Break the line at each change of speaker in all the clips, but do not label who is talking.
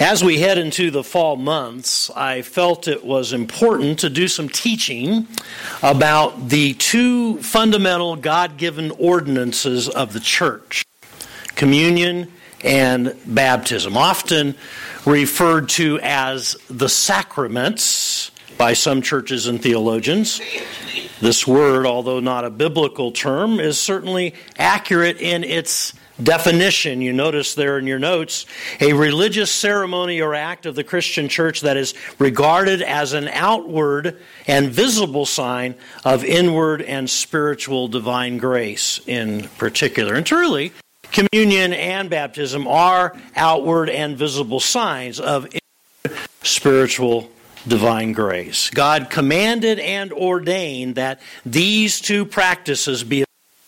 As we head into the fall months, I felt it was important to do some teaching about the two fundamental God given ordinances of the church communion and baptism, often referred to as the sacraments by some churches and theologians. This word, although not a biblical term, is certainly accurate in its definition, you notice there in your notes, a religious ceremony or act of the Christian church that is regarded as an outward and visible sign of inward and spiritual divine grace in particular. And truly, communion and baptism are outward and visible signs of spiritual divine grace. God commanded and ordained that these two practices be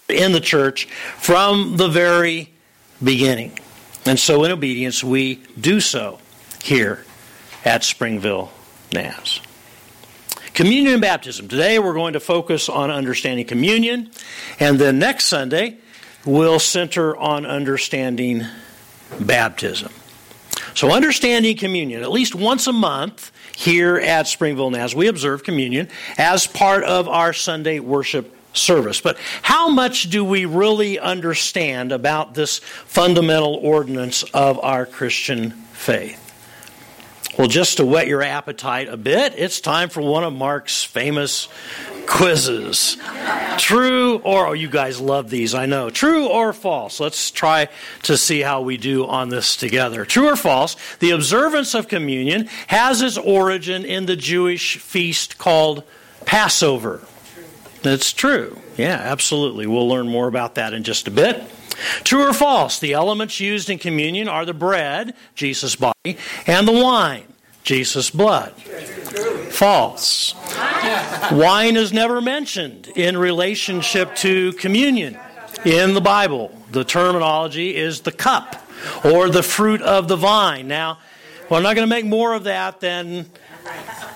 in the church from the very beginning. And so, in obedience, we do so here at Springville Naz. Communion and baptism. Today, we're going to focus on understanding communion, and then next Sunday, we'll center on understanding baptism. So, understanding communion, at least once a month here at Springville Naz, we observe communion as part of our Sunday worship service. But how much do we really understand about this fundamental ordinance of our Christian faith? Well, just to whet your appetite a bit, it's time for one of Mark's famous quizzes. True or, oh, you guys love these, I know. True or false? Let's try to see how we do on this together. True or false? The observance of communion has its origin in the Jewish feast called Passover. That's true. Yeah, absolutely. We'll learn more about that in just a bit. True or false? The elements used in communion are the bread, Jesus' body, and the wine, Jesus' blood. False. Wine is never mentioned in relationship to communion in the Bible. The terminology is the cup or the fruit of the vine. Now, well, I'm not going to make more of that than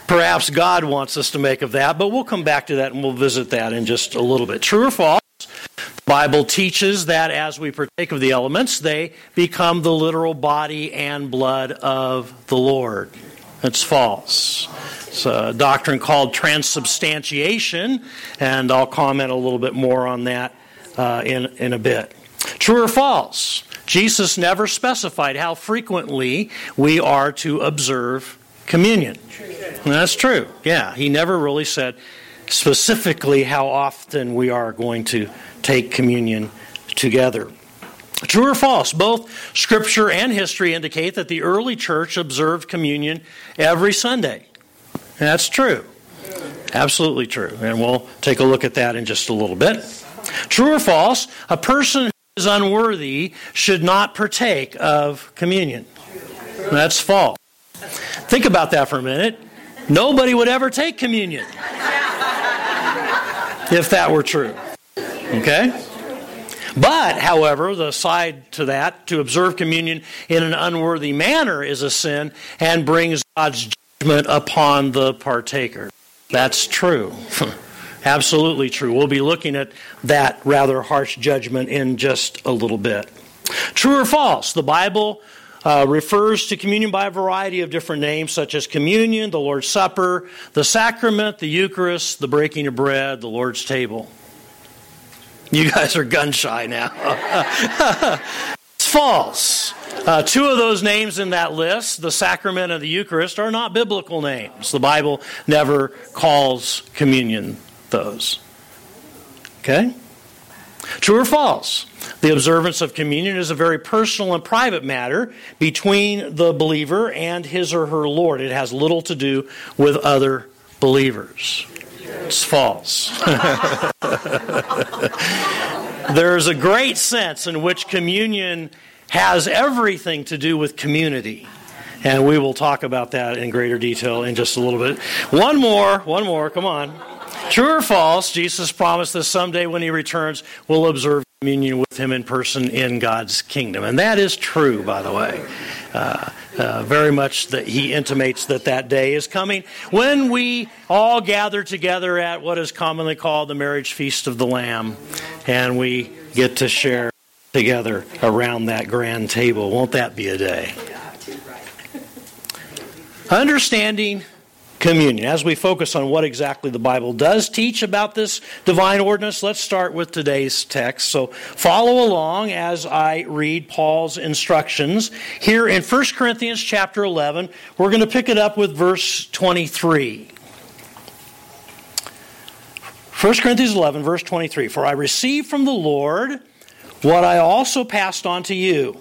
perhaps God wants us to make of that, but we'll come back to that and we'll visit that in just a little bit. True or false? The Bible teaches that as we partake of the elements, they become the literal body and blood of the Lord. That's false. It's a doctrine called transubstantiation, and I'll comment a little bit more on that uh, in, in a bit. True or false? Jesus never specified how frequently we are to observe communion. That's true. Yeah, he never really said specifically how often we are going to take communion together. True or false? Both scripture and history indicate that the early church observed communion every Sunday. That's true. Absolutely true. And we'll take a look at that in just a little bit. True or false? A person who is unworthy should not partake of communion. That's false. Think about that for a minute. Nobody would ever take communion if that were true. Okay? But, however, the side to that, to observe communion in an unworthy manner is a sin and brings God's judgment upon the partaker. That's true. Absolutely true. We'll be looking at that rather harsh judgment in just a little bit. True or false? The Bible uh, refers to communion by a variety of different names, such as communion, the Lord's Supper, the sacrament, the Eucharist, the breaking of bread, the Lord's table. You guys are gun shy now. it's false. Uh, two of those names in that list, the sacrament and the Eucharist, are not biblical names. The Bible never calls communion those. Okay? True or false? The observance of communion is a very personal and private matter between the believer and his or her Lord. It has little to do with other believers. It's false. There's a great sense in which communion has everything to do with community. And we will talk about that in greater detail in just a little bit. One more, one more, come on. True or false, Jesus promised that someday when he returns, we'll observe communion with him in person in God's kingdom. And that is true, by the way. Uh, uh, very much that he intimates that that day is coming when we all gather together at what is commonly called the marriage feast of the Lamb, and we get to share together around that grand table. Won't that be a day? Understanding communion. As we focus on what exactly the Bible does teach about this divine ordinance, let's start with today's text. So follow along as I read Paul's instructions. Here in 1 Corinthians chapter 11, we're going to pick it up with verse 23. 1 Corinthians 11, verse 23 For I received from the Lord what I also passed on to you.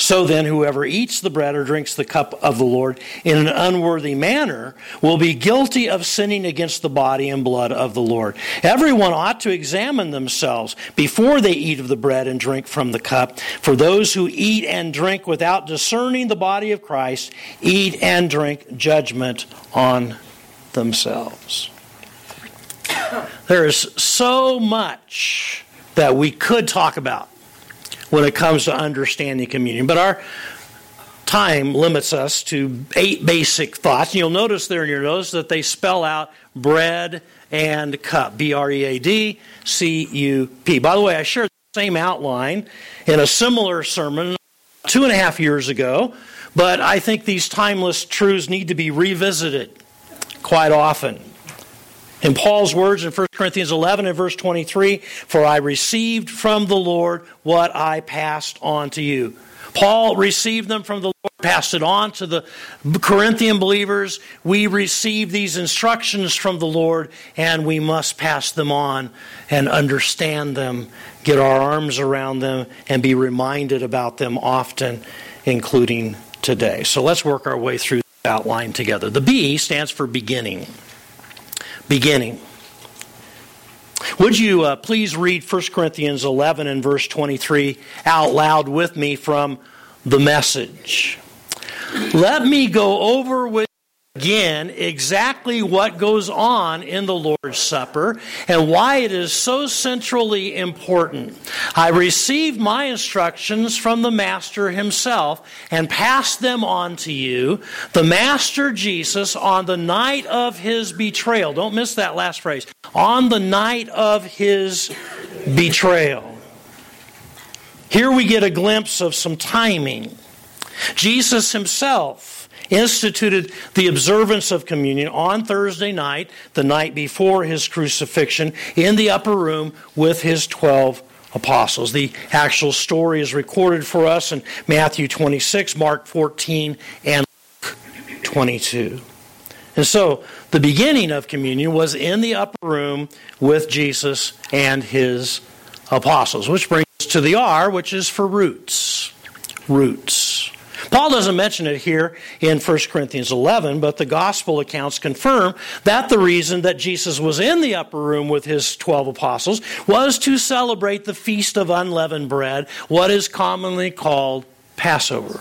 So then, whoever eats the bread or drinks the cup of the Lord in an unworthy manner will be guilty of sinning against the body and blood of the Lord. Everyone ought to examine themselves before they eat of the bread and drink from the cup. For those who eat and drink without discerning the body of Christ eat and drink judgment on themselves. There is so much that we could talk about when it comes to understanding communion. But our time limits us to eight basic thoughts. And you'll notice there in your notes that they spell out bread and cup B R E A D C U P. By the way, I shared the same outline in a similar sermon two and a half years ago, but I think these timeless truths need to be revisited quite often. In Paul's words in 1 Corinthians 11 and verse 23, for I received from the Lord what I passed on to you. Paul received them from the Lord, passed it on to the Corinthian believers. We receive these instructions from the Lord, and we must pass them on and understand them, get our arms around them, and be reminded about them often, including today. So let's work our way through the outline together. The B stands for beginning beginning. Would you uh, please read 1 Corinthians 11 and verse 23 out loud with me from the message? Let me go over with again exactly what goes on in the Lord's Supper and why it is so centrally important. I received my instructions from the Master himself and passed them on to you, the Master Jesus, on the night of his betrayal. Don't miss that last phrase. On the night of his betrayal. Here we get a glimpse of some timing. Jesus himself instituted the observance of communion on Thursday night, the night before his crucifixion, in the upper room with his 12 apostles. The actual story is recorded for us in Matthew 26, Mark 14, and Luke 22. And so, the beginning of communion was in the upper room with Jesus and his apostles, which brings us to the R, which is for roots. Roots. Paul doesn't mention it here in 1 Corinthians 11, but the gospel accounts confirm that the reason that Jesus was in the upper room with his 12 apostles was to celebrate the feast of unleavened bread, what is commonly called Passover.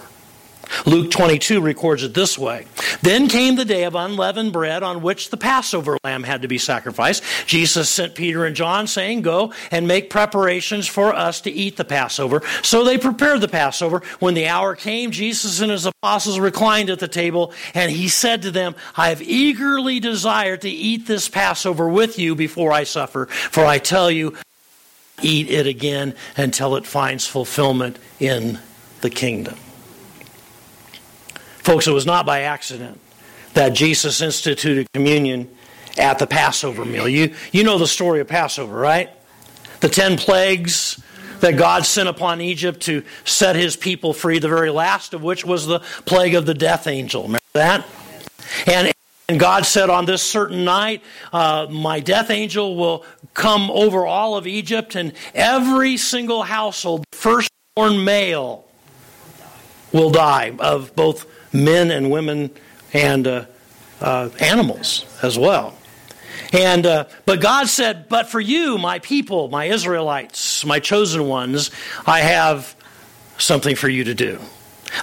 Luke 22 records it this way Then came the day of unleavened bread on which the Passover lamb had to be sacrificed. Jesus sent Peter and John, saying, Go and make preparations for us to eat the Passover. So they prepared the Passover. When the hour came, Jesus and his apostles reclined at the table, and he said to them, I have eagerly desired to eat this Passover with you before I suffer. For I tell you, eat it again until it finds fulfillment in the kingdom. Folks, it was not by accident that Jesus instituted communion at the Passover meal. You, you know the story of Passover, right? The ten plagues that God sent upon Egypt to set his people free, the very last of which was the plague of the death angel. Remember that? And, and God said, On this certain night, uh, my death angel will come over all of Egypt, and every single household, firstborn male, will die of both men and women and uh, uh, animals as well. And uh, but God said, "But for you, my people, my Israelites, my chosen ones, I have something for you to do."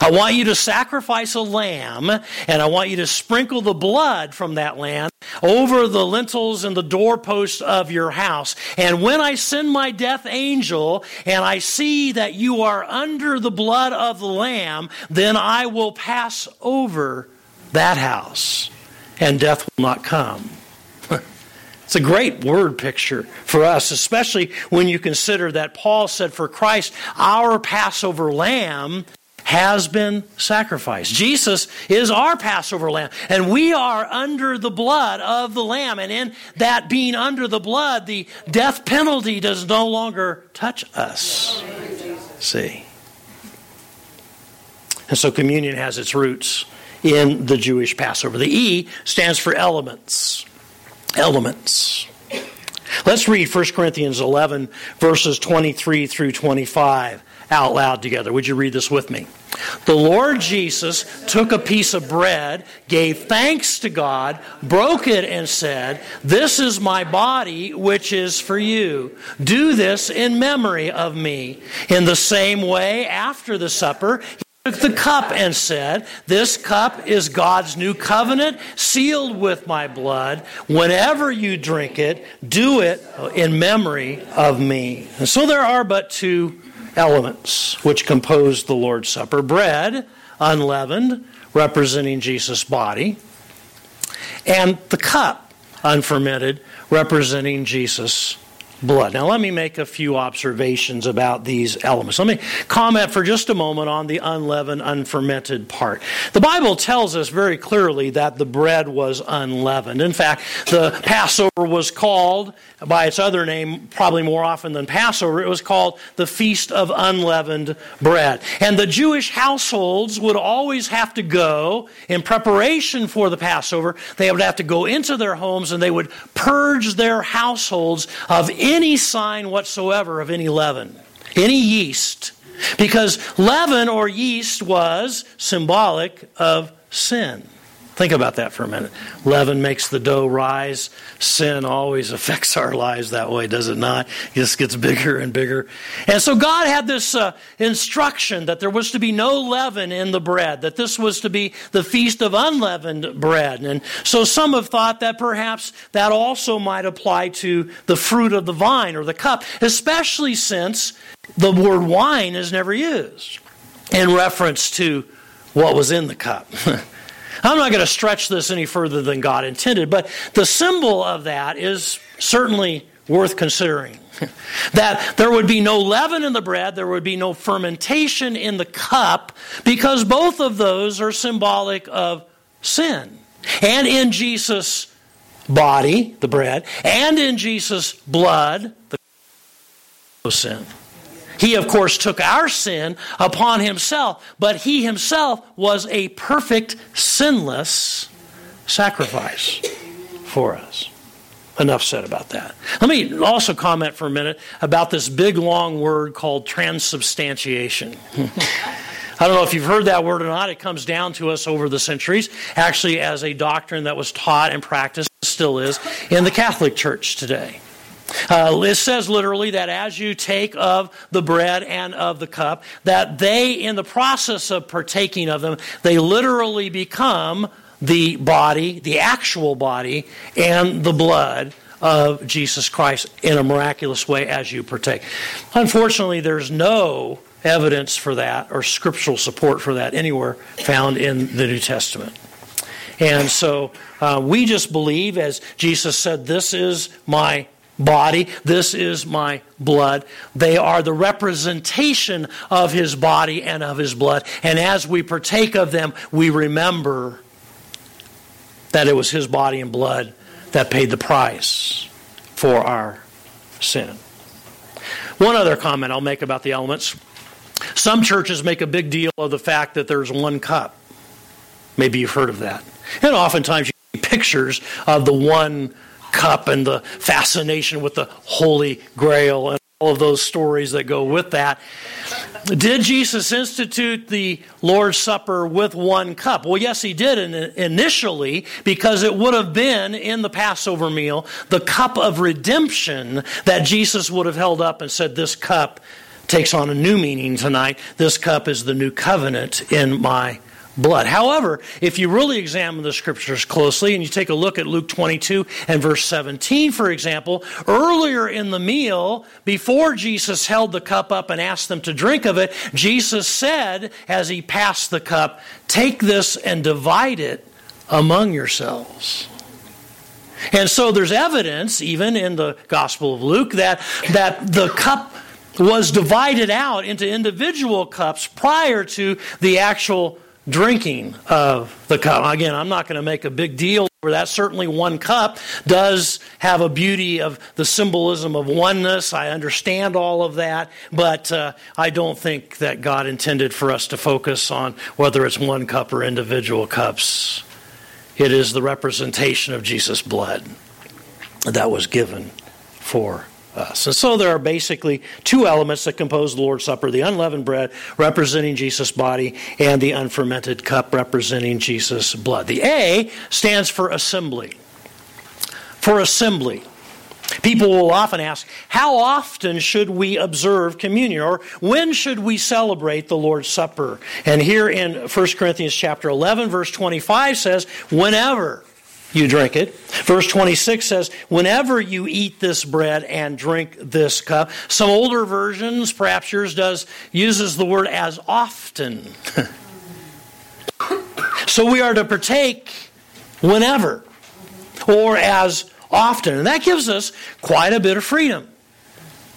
I want you to sacrifice a lamb, and I want you to sprinkle the blood from that lamb over the lintels and the doorposts of your house. And when I send my death angel and I see that you are under the blood of the lamb, then I will pass over that house, and death will not come. It's a great word picture for us, especially when you consider that Paul said, For Christ, our Passover lamb, has been sacrificed. Jesus is our Passover lamb, and we are under the blood of the lamb. And in that being under the blood, the death penalty does no longer touch us. See? And so communion has its roots in the Jewish Passover. The E stands for elements. Elements. Let's read 1 Corinthians 11, verses 23 through 25 out loud together. Would you read this with me? The Lord Jesus took a piece of bread, gave thanks to God, broke it, and said, This is my body, which is for you. Do this in memory of me. In the same way, after the supper, he took the cup and said, This cup is God's new covenant, sealed with my blood. Whenever you drink it, do it in memory of me. And so there are but two elements which compose the Lord's Supper bread, unleavened, representing Jesus' body, and the cup, unfermented, representing Jesus' blood. Now, let me make a few observations about these elements. Let me comment for just a moment on the unleavened, unfermented part. The Bible tells us very clearly that the bread was unleavened. In fact, the Passover was called by its other name, probably more often than Passover, it was called the Feast of Unleavened Bread. And the Jewish households would always have to go in preparation for the Passover, they would have to go into their homes and they would purge their households of any sign whatsoever of any leaven, any yeast. Because leaven or yeast was symbolic of sin. Think about that for a minute. Leaven makes the dough rise. Sin always affects our lives that way, does it not? It just gets bigger and bigger. And so God had this uh, instruction that there was to be no leaven in the bread, that this was to be the feast of unleavened bread. And so some have thought that perhaps that also might apply to the fruit of the vine or the cup, especially since the word wine is never used in reference to what was in the cup. I'm not going to stretch this any further than God intended, but the symbol of that is certainly worth considering. that there would be no leaven in the bread, there would be no fermentation in the cup, because both of those are symbolic of sin. And in Jesus' body, the bread, and in Jesus' blood, the sin. He, of course, took our sin upon himself, but he himself was a perfect, sinless sacrifice for us. Enough said about that. Let me also comment for a minute about this big long word called transubstantiation. I don't know if you've heard that word or not. It comes down to us over the centuries, actually, as a doctrine that was taught and practiced, still is, in the Catholic Church today. Uh, it says literally that as you take of the bread and of the cup, that they, in the process of partaking of them, they literally become the body, the actual body, and the blood of Jesus Christ in a miraculous way as you partake. Unfortunately, there's no evidence for that or scriptural support for that anywhere found in the New Testament. And so uh, we just believe, as Jesus said, this is my body. This is my blood. They are the representation of his body and of his blood. And as we partake of them, we remember that it was his body and blood that paid the price for our sin. One other comment I'll make about the elements. Some churches make a big deal of the fact that there's one cup. Maybe you've heard of that. And oftentimes you see pictures of the one cup and the fascination with the Holy Grail and all of those stories that go with that. Did Jesus institute the Lord's Supper with one cup? Well, yes, he did initially because it would have been in the Passover meal the cup of redemption that Jesus would have held up and said, This cup takes on a new meaning tonight. This cup is the new covenant in my blood. However, if you really examine the scriptures closely and you take a look at Luke 22 and verse 17, for example, earlier in the meal, before Jesus held the cup up and asked them to drink of it, Jesus said, as he passed the cup, Take this and divide it among yourselves. And so there's evidence, even in the Gospel of Luke, that, that the cup was divided out into individual cups prior to the actual drinking of the cup. Again, I'm not going to make a big deal over that. Certainly, one cup does have a beauty of the symbolism of oneness. I understand all of that, but uh, I don't think that God intended for us to focus on whether it's one cup or individual cups. It is the representation of Jesus' blood that was given for us. And so there are basically two elements that compose the Lord's Supper the unleavened bread representing Jesus' body, and the unfermented cup representing Jesus' blood. The A stands for assembly. For assembly. People will often ask, how often should we observe communion or when should we celebrate the Lord's Supper? And here in 1 Corinthians chapter 11 verse 25 says, whenever you drink it. Verse 26 says, Whenever you eat this bread and drink this cup. Some older versions, perhaps yours does, uses the word as often. so we are to partake whenever or as often. And that gives us quite a bit of freedom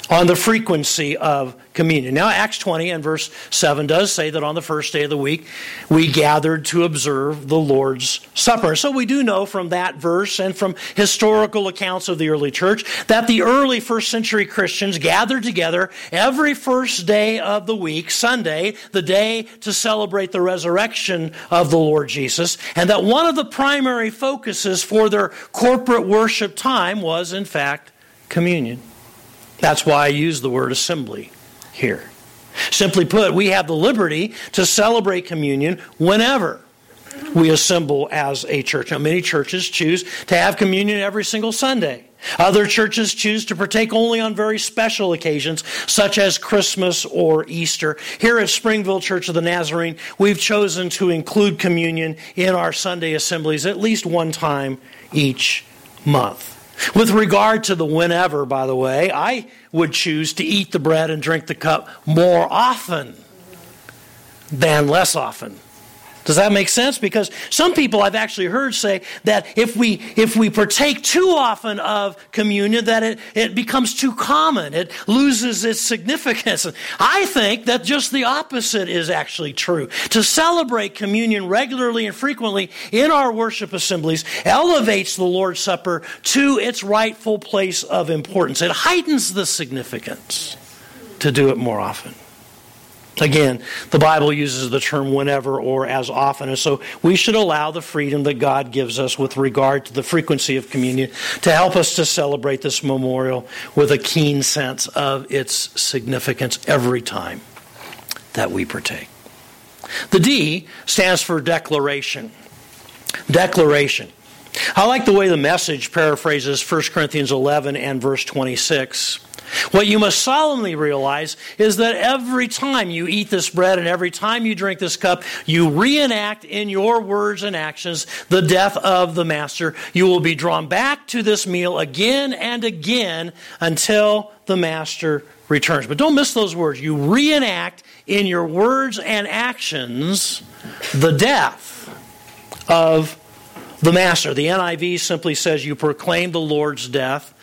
on the frequency of communion. Now, Acts 20 and verse 7 does say that on the first day of the week we gathered to observe the Lord's Supper. So we do know from that verse and from historical accounts of the early church that the early first century Christians gathered together every first day of the week, Sunday, the day to celebrate the resurrection of the Lord Jesus, and that one of the primary focuses for their corporate worship time was, in fact, communion. That's why I use the word assembly here. Simply put, we have the liberty to celebrate communion whenever we assemble as a church. Now, many churches choose to have communion every single Sunday. Other churches choose to partake only on very special occasions, such as Christmas or Easter. Here at Springville Church of the Nazarene, we've chosen to include communion in our Sunday assemblies at least one time each month. With regard to the whenever, by the way, I would choose to eat the bread and drink the cup more often than less often. Does that make sense? Because some people I've actually heard say that if we if we partake too often of communion, that it, it becomes too common. It loses its significance. I think that just the opposite is actually true. To celebrate communion regularly and frequently in our worship assemblies elevates the Lord's Supper to its rightful place of importance. It heightens the significance to do it more often. Again, the Bible uses the term whenever or as often, and so we should allow the freedom that God gives us with regard to the frequency of communion to help us to celebrate this memorial with a keen sense of its significance every time that we partake. The D stands for declaration. Declaration. I like the way the message paraphrases 1 Corinthians 11 and verse 26. What you must solemnly realize is that every time you eat this bread and every time you drink this cup, you reenact in your words and actions the death of the Master. You will be drawn back to this meal again and again until the Master returns. But don't miss those words. You reenact in your words and actions the death of the Master. The NIV simply says you proclaim the Lord's death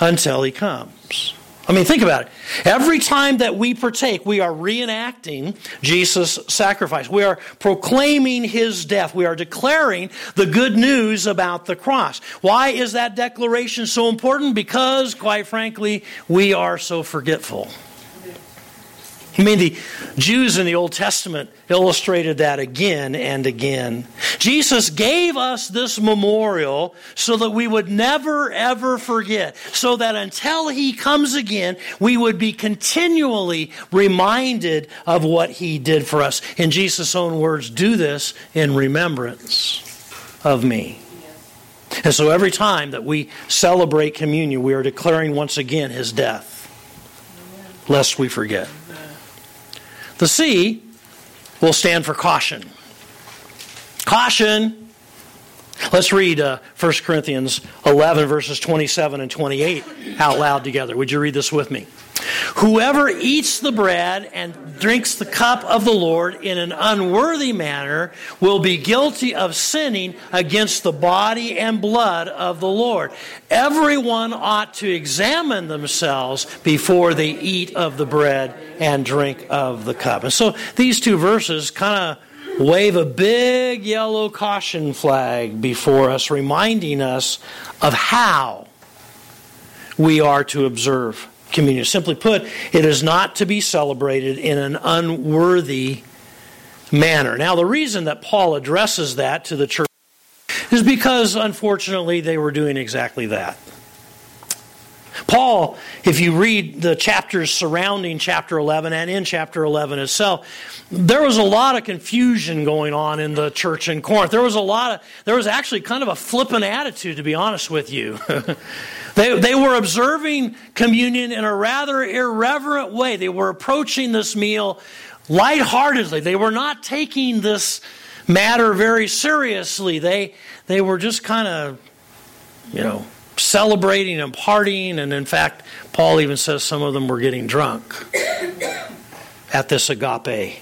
until he comes. I mean, think about it. Every time that we partake, we are reenacting Jesus' sacrifice. We are proclaiming his death. We are declaring the good news about the cross. Why is that declaration so important? Because, quite frankly, we are so forgetful. I mean, the Jews in the Old Testament illustrated that again and again. Jesus gave us this memorial so that we would never, ever forget, so that until He comes again, we would be continually reminded of what He did for us. In Jesus' own words, do this in remembrance of me. And so every time that we celebrate communion, we are declaring once again His death lest we forget. The C will stand for caution. Caution! Let's read uh, 1 Corinthians 11, verses 27 and 28 out loud together. Would you read this with me? Whoever eats the bread and drinks the cup of the Lord in an unworthy manner will be guilty of sinning against the body and blood of the Lord. Everyone ought to examine themselves before they eat of the bread and drink of the cup. And so these two verses kind of wave a big yellow caution flag before us, reminding us of how we are to observe communion. Simply put, it is not to be celebrated in an unworthy manner. Now, the reason that Paul addresses that to the church is because, unfortunately, they were doing exactly that. Paul, if you read the chapters surrounding chapter 11 and in chapter 11 itself, there was a lot of confusion going on in the church in Corinth. There was a lot of, there was actually kind of a flippant attitude, to be honest with you. they, they were observing communion in a rather irreverent way. They were approaching this meal lightheartedly. They were not taking this matter very seriously. They, they were just kind of, you know, celebrating and partying. And in fact, Paul even says some of them were getting drunk at this agape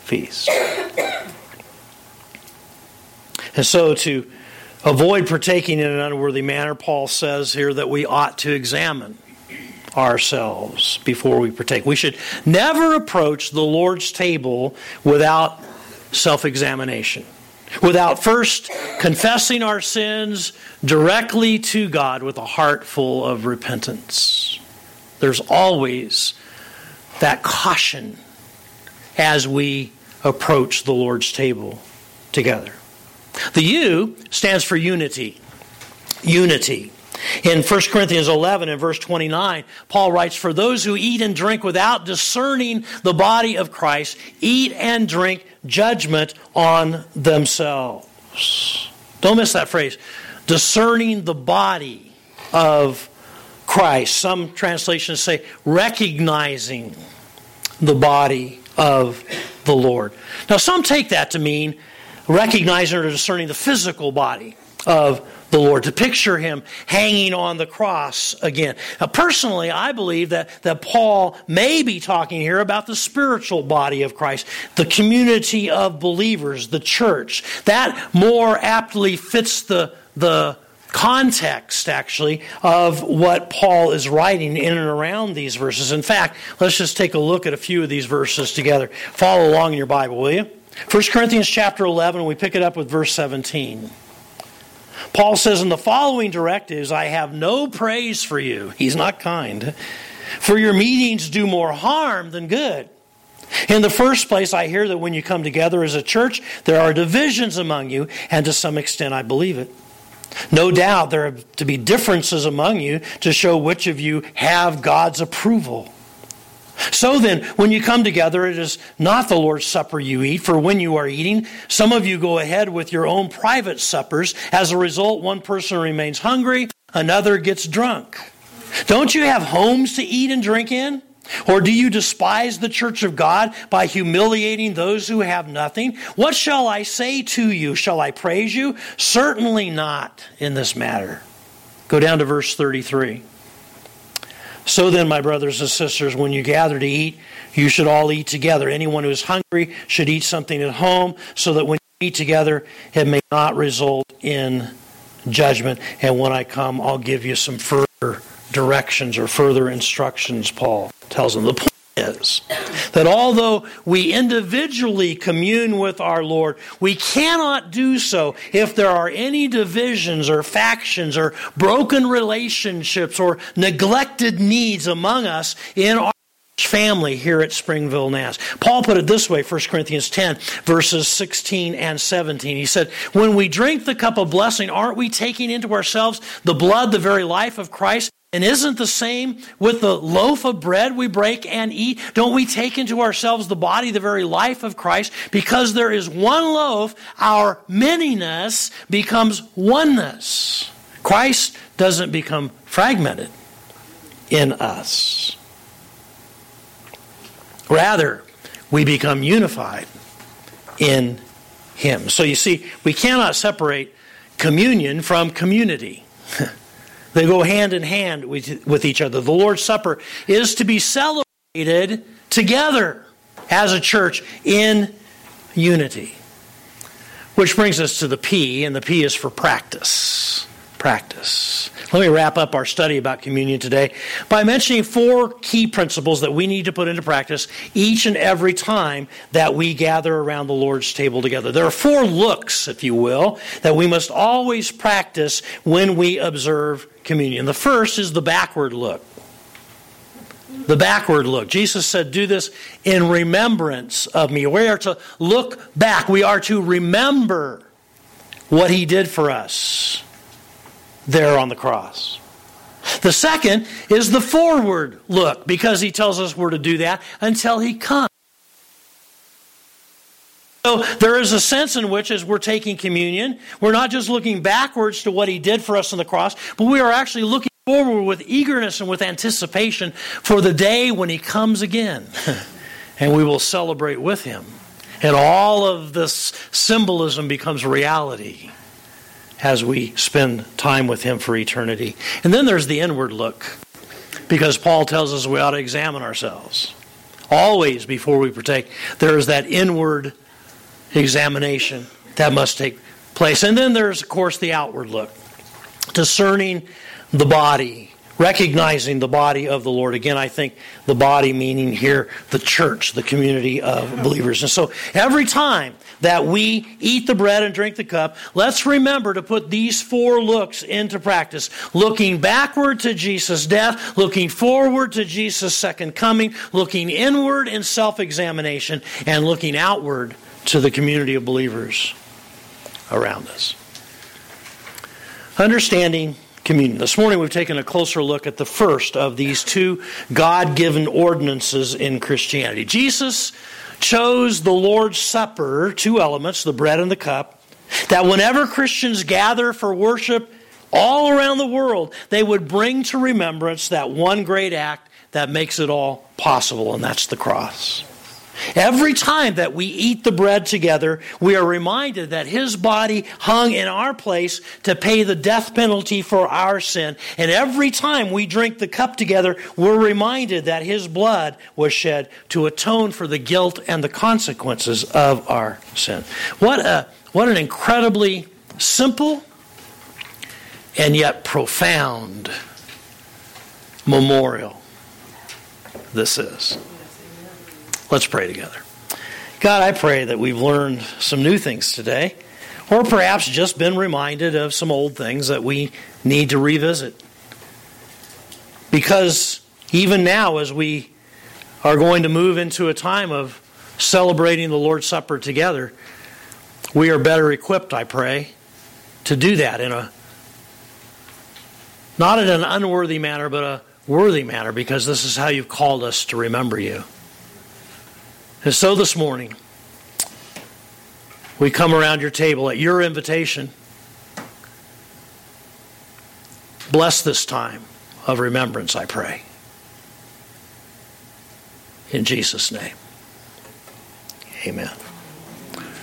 feast. And so, to avoid partaking in an unworthy manner, Paul says here that we ought to examine ourselves before we partake. We should never approach the Lord's table without self examination without first confessing our sins directly to God with a heart full of repentance. There's always that caution as we approach the Lord's table together. The U stands for unity. Unity. In 1 Corinthians 11 and verse 29, Paul writes, For those who eat and drink without discerning the body of Christ, eat and drink judgment on themselves. Don't miss that phrase. Discerning the body of Christ. Some translations say recognizing the body of the Lord. Now, some take that to mean recognizing or discerning the physical body of the Lord, to picture him hanging on the cross again. Now, personally, I believe that, that Paul may be talking here about the spiritual body of Christ, the community of believers, the church. That more aptly fits the, the context, actually, of what Paul is writing in and around these verses. In fact, let's just take a look at a few of these verses together. Follow along in your Bible, will you? 1 Corinthians chapter 11, we pick it up with verse 17. Paul says, In the following directives, I have no praise for you. He's not kind. For your meetings do more harm than good. In the first place, I hear that when you come together as a church, there are divisions among you, and to some extent, I believe it. No doubt there are to be differences among you to show which of you have God's approval. So then, when you come together, it is not the Lord's Supper you eat, for when you are eating, some of you go ahead with your own private suppers. As a result, one person remains hungry, another gets drunk. Don't you have homes to eat and drink in? Or do you despise the church of God by humiliating those who have nothing? What shall I say to you? Shall I praise you? Certainly not in this matter. Go down to verse 33. So then, my brothers and sisters, when you gather to eat, you should all eat together. Anyone who is hungry should eat something at home, so that when you eat together, it may not result in judgment. And when I come, I'll give you some further directions or further instructions, Paul tells them. The point is that although we individually commune with our Lord, we cannot do so if there are any divisions or factions or broken relationships or neglected needs among us in our family here at Springville Naz. Paul put it this way, 1 Corinthians 10, verses 16 and 17. He said, When we drink the cup of blessing, aren't we taking into ourselves the blood, the very life of Christ? And isn't the same with the loaf of bread we break and eat? Don't we take into ourselves the body, the very life of Christ? Because there is one loaf, our manyness becomes oneness. Christ doesn't become fragmented in us. Rather, we become unified in Him. So you see, we cannot separate communion from community. they go hand in hand with, with each other. The Lord's Supper is to be celebrated together as a church in unity. Which brings us to the P, and the P is for practice. Practice. Let me wrap up our study about communion today by mentioning four key principles that we need to put into practice each and every time that we gather around the Lord's table together. There are four looks, if you will, that we must always practice when we observe communion. The first is the backward look. The backward look. Jesus said, Do this in remembrance of me. We are to look back. We are to remember what he did for us there on the cross. The second is the forward look, because he tells us we're to do that until he comes. So there is a sense in which, as we're taking communion, we're not just looking backwards to what he did for us on the cross, but we are actually looking forward with eagerness and with anticipation for the day when he comes again. and we will celebrate with him. And all of this symbolism becomes reality as we spend time with Him for eternity. And then there's the inward look, because Paul tells us we ought to examine ourselves. Always before we partake, there is that inward examination that must take place. And then there's, of course, the outward look, discerning the body recognizing the body of the Lord. Again, I think the body meaning here the church, the community of believers. And so every time that we eat the bread and drink the cup, let's remember to put these four looks into practice. Looking backward to Jesus' death, looking forward to Jesus' second coming, looking inward in self examination, and looking outward to the community of believers around us. Understanding communion. This morning we've taken a closer look at the first of these two God given ordinances in Christianity. Jesus chose the Lord's Supper, two elements, the bread and the cup, that whenever Christians gather for worship all around the world, they would bring to remembrance that one great act that makes it all possible, and that's the cross. Every time that we eat the bread together, we are reminded that His body hung in our place to pay the death penalty for our sin. And every time we drink the cup together, we're reminded that His blood was shed to atone for the guilt and the consequences of our sin. What, a, what an incredibly simple and yet profound memorial this is. Let's pray together. God, I pray that we've learned some new things today, or perhaps just been reminded of some old things that we need to revisit. Because even now, as we are going to move into a time of celebrating the Lord's Supper together, we are better equipped, I pray, to do that in a not in an unworthy manner, but a worthy manner, because this is how you've called us to remember you. And so this morning, we come around your table at your invitation. Bless this time of remembrance, I pray. In Jesus' name, amen.